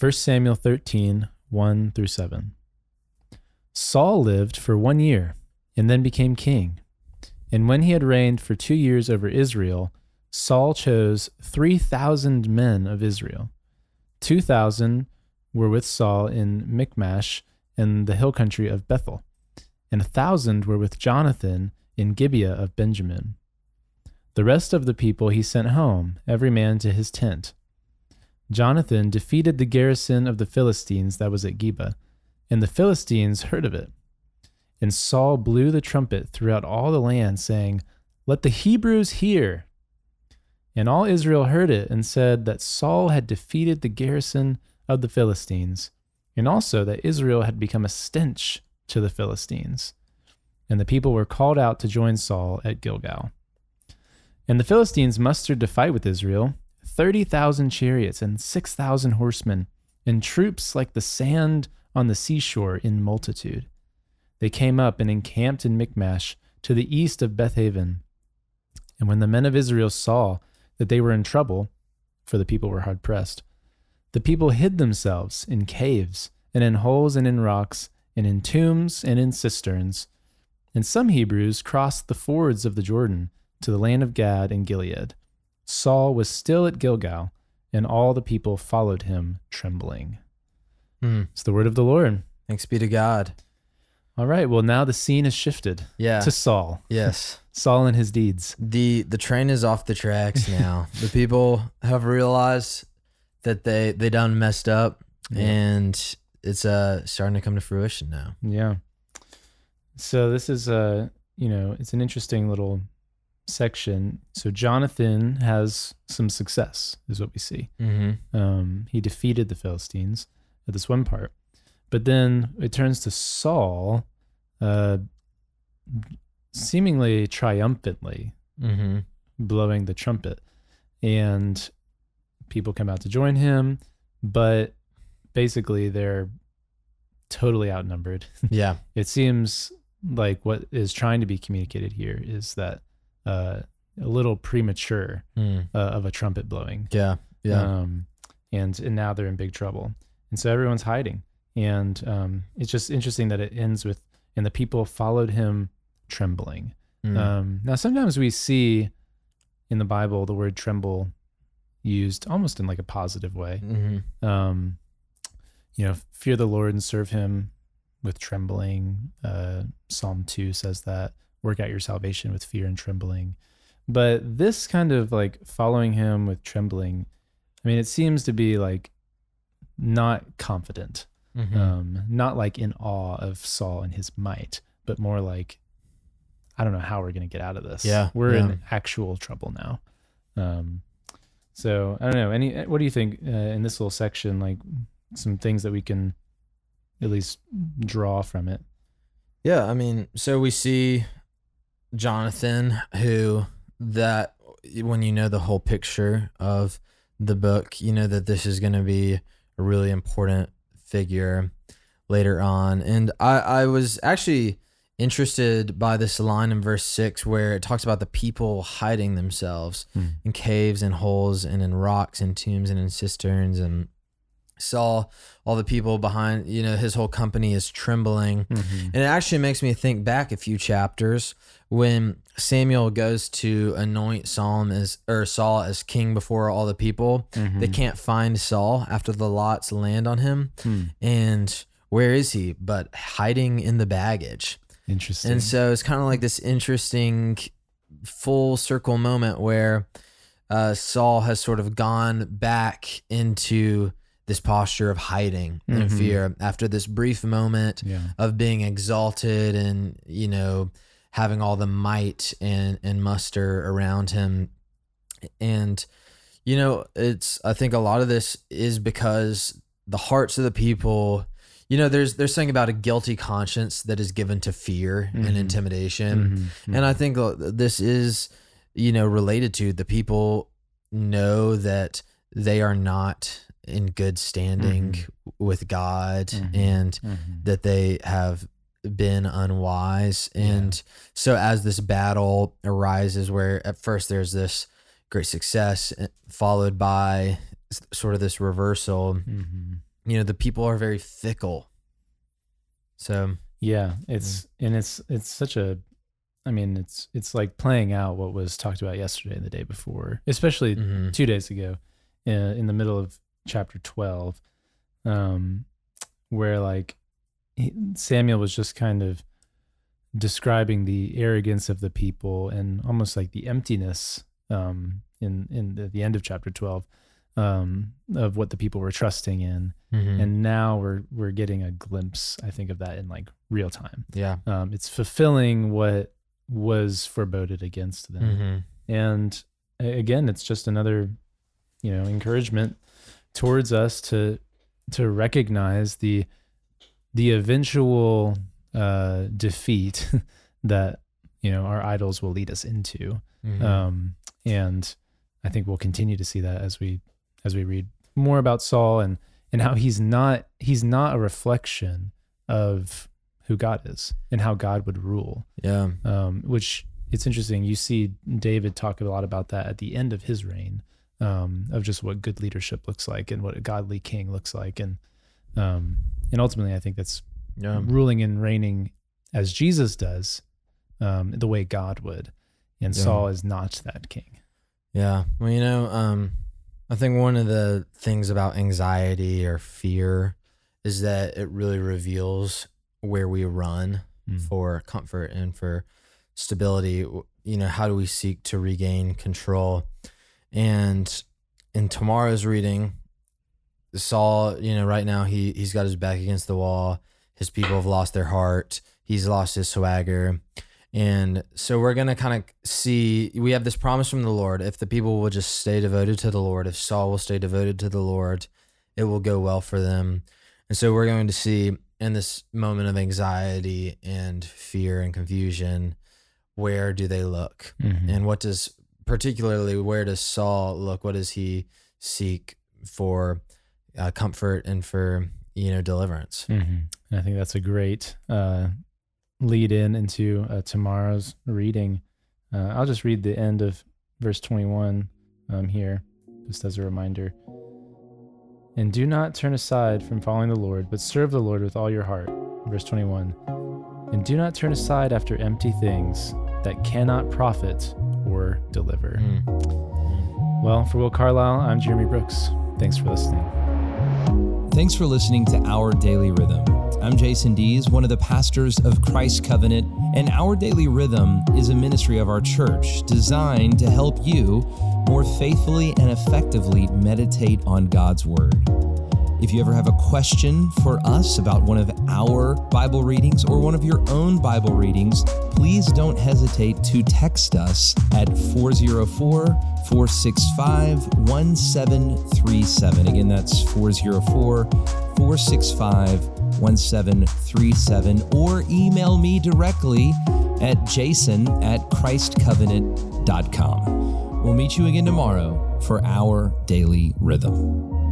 1 Samuel 13, 1 through 7. Saul lived for one year and then became king. And when he had reigned for two years over Israel, Saul chose 3,000 men of Israel. 2,000 were with Saul in Michmash in the hill country of Bethel, and a thousand were with Jonathan in Gibeah of Benjamin. The rest of the people he sent home, every man to his tent. Jonathan defeated the garrison of the Philistines that was at Geba, and the Philistines heard of it. And Saul blew the trumpet throughout all the land, saying, Let the Hebrews hear. And all Israel heard it and said that Saul had defeated the garrison of the Philistines, and also that Israel had become a stench to the Philistines. And the people were called out to join Saul at Gilgal. And the Philistines mustered to fight with Israel 30,000 chariots and 6,000 horsemen, and troops like the sand on the seashore in multitude. They came up and encamped in Michmash to the east of Bethaven. And when the men of Israel saw that they were in trouble, for the people were hard pressed, the people hid themselves in caves, and in holes, and in rocks, and in tombs, and in cisterns. And some Hebrews crossed the fords of the Jordan to the land of Gad and Gilead. Saul was still at Gilgal, and all the people followed him trembling. Hmm. It's the word of the Lord. Thanks be to God. All right, well, now the scene has shifted Yeah. to Saul. yes. Saul and his deeds. The the train is off the tracks now. the people have realized that they they done messed up Yeah. and it's uh starting to come to fruition now. Yeah. So this is a, you know, it's an interesting little section. So Jonathan has some success, is what we see. Mm-hmm. Um, he defeated the Philistines at this one part, but then it turns to Saul, uh, seemingly triumphantly Mm-hmm. blowing the trumpet, and people come out to join him, but basically they're totally outnumbered. Yeah. it seems like what is trying to be communicated here is that uh, a little premature Mm. uh, of a trumpet blowing. Yeah. Yeah. Um, and and now they're in big trouble, and so everyone's hiding. And um, it's just interesting that it ends with and the people followed him trembling. Mm. Um, now sometimes we see in the Bible the word tremble used almost in like a positive way. Mhm. Um, you know, fear the Lord and serve Him with trembling. Uh, Psalm two says that. Work out your salvation with fear and trembling. But this kind of like following Him with trembling, I mean, it seems to be like not confident, Mhm. um, not like in awe of Saul and his might, but more like, I don't know how we're going to get out of this. Yeah, we're yeah. in actual trouble now. Um, so I don't know. Any, what do you think uh, in this little section? Like some things that we can at least draw from it. Yeah, I mean, so we see Jonathan, who that when you know the whole picture of the book, you know that this is going to be a really important figure later on. And I, I was actually interested by this line in verse six where it talks about the people hiding themselves Hmm. in caves and holes and in rocks and tombs and in cisterns and saw all the people behind, you know, his whole company is trembling. And it actually makes me think back a few chapters when Samuel goes to anoint Saul as or Saul as king before all the people. They can't find Saul after the lots land on him. Hmm. And where is he? But hiding in the baggage. Interesting. And so it's kind of like this interesting full circle moment where uh, Saul has sort of gone back into this posture of hiding and Mhm. fear after this brief moment yeah. of being exalted and you know having all the might and and muster around him and you know it's i think a lot of this is because the hearts of the people you know there's there's something about a guilty conscience that is given to fear and Mhm. intimidation Mhm. and i think uh, this is you know related to the people know that they are not in good standing with god Mhm. and Mhm. that they have been unwise and so as this battle arises where at first there's this great success eh, followed by sort of this reversal Mhm. you know the people are very fickle. So Yeah, it's and it's it's such a I mean, it's it's like playing out what was talked about yesterday and the day before, especially mhm. two days ago, in, in the middle of chapter twelve, um, where like Samuel was just kind of describing the arrogance of the people and almost like the emptiness um, in in the, the end of chapter twelve um, of what the people were trusting in, Mhm. and now we're we're getting a glimpse, I think, of that in like real time. yeah. Um, it's fulfilling what was foreboded against them Mhm. and again it's just another you know encouragement towards us to to recognize the the eventual uh defeat that you know our idols will lead us into Mhm. um and i think we'll continue to see that as we as we read more about saul and and how he's not he's not a reflection of who god is and how god would rule yeah. um, which it's interesting. You see David talk a lot about that at the end of his reign, um, of just what good leadership looks like and what a godly king looks like, and um, and ultimately, I think that's Yeah. ruling and reigning as Jesus does, um, the way God would, and Yeah. Saul is not that king. Yeah. Well, you know, um, I think one of the things about anxiety or fear is that it really reveals where we run Mm. for comfort and for stability. You know, how do we seek to regain control? And in tomorrow's reading, Saul, you know, right now he he's got his back against the wall. His people have lost their heart. He's lost his swagger. And so we're going to kind of see we have this promise from the Lord. If the people will just stay devoted to the Lord, if Saul will stay devoted to the Lord, it will go well for them. And so we're going to see in this moment of anxiety and fear and confusion, where do they look? Mhm. And what does, particularly, where does Saul look? What does he seek for uh, comfort and for, you know, deliverance? Mhm. And I think that's a great uh, lead in into uh, tomorrow's reading. Uh, I'll just read the end of verse 21 um, here, just as a reminder. And do not turn aside from following the Lord, but serve the Lord with all your heart. Verse 21. And do not turn aside after empty things that cannot profit or deliver. Mm. Well, for Will Carlisle, I'm Jeremy Brooks. Thanks for listening. Thanks for listening to Our Daily Rhythm. I'm Jason Dees, one of the pastors of Christ Covenant, and Our Daily Rhythm is a ministry of our church designed to help you more faithfully and effectively meditate on God's Word. If you ever have a question for us about one of our Bible readings or one of your own Bible readings, please don't hesitate to text us at 404 465 1737. Again, that's 404 465 1737. Or email me directly at jason at christcovenant.com. We'll meet you again tomorrow for our daily rhythm.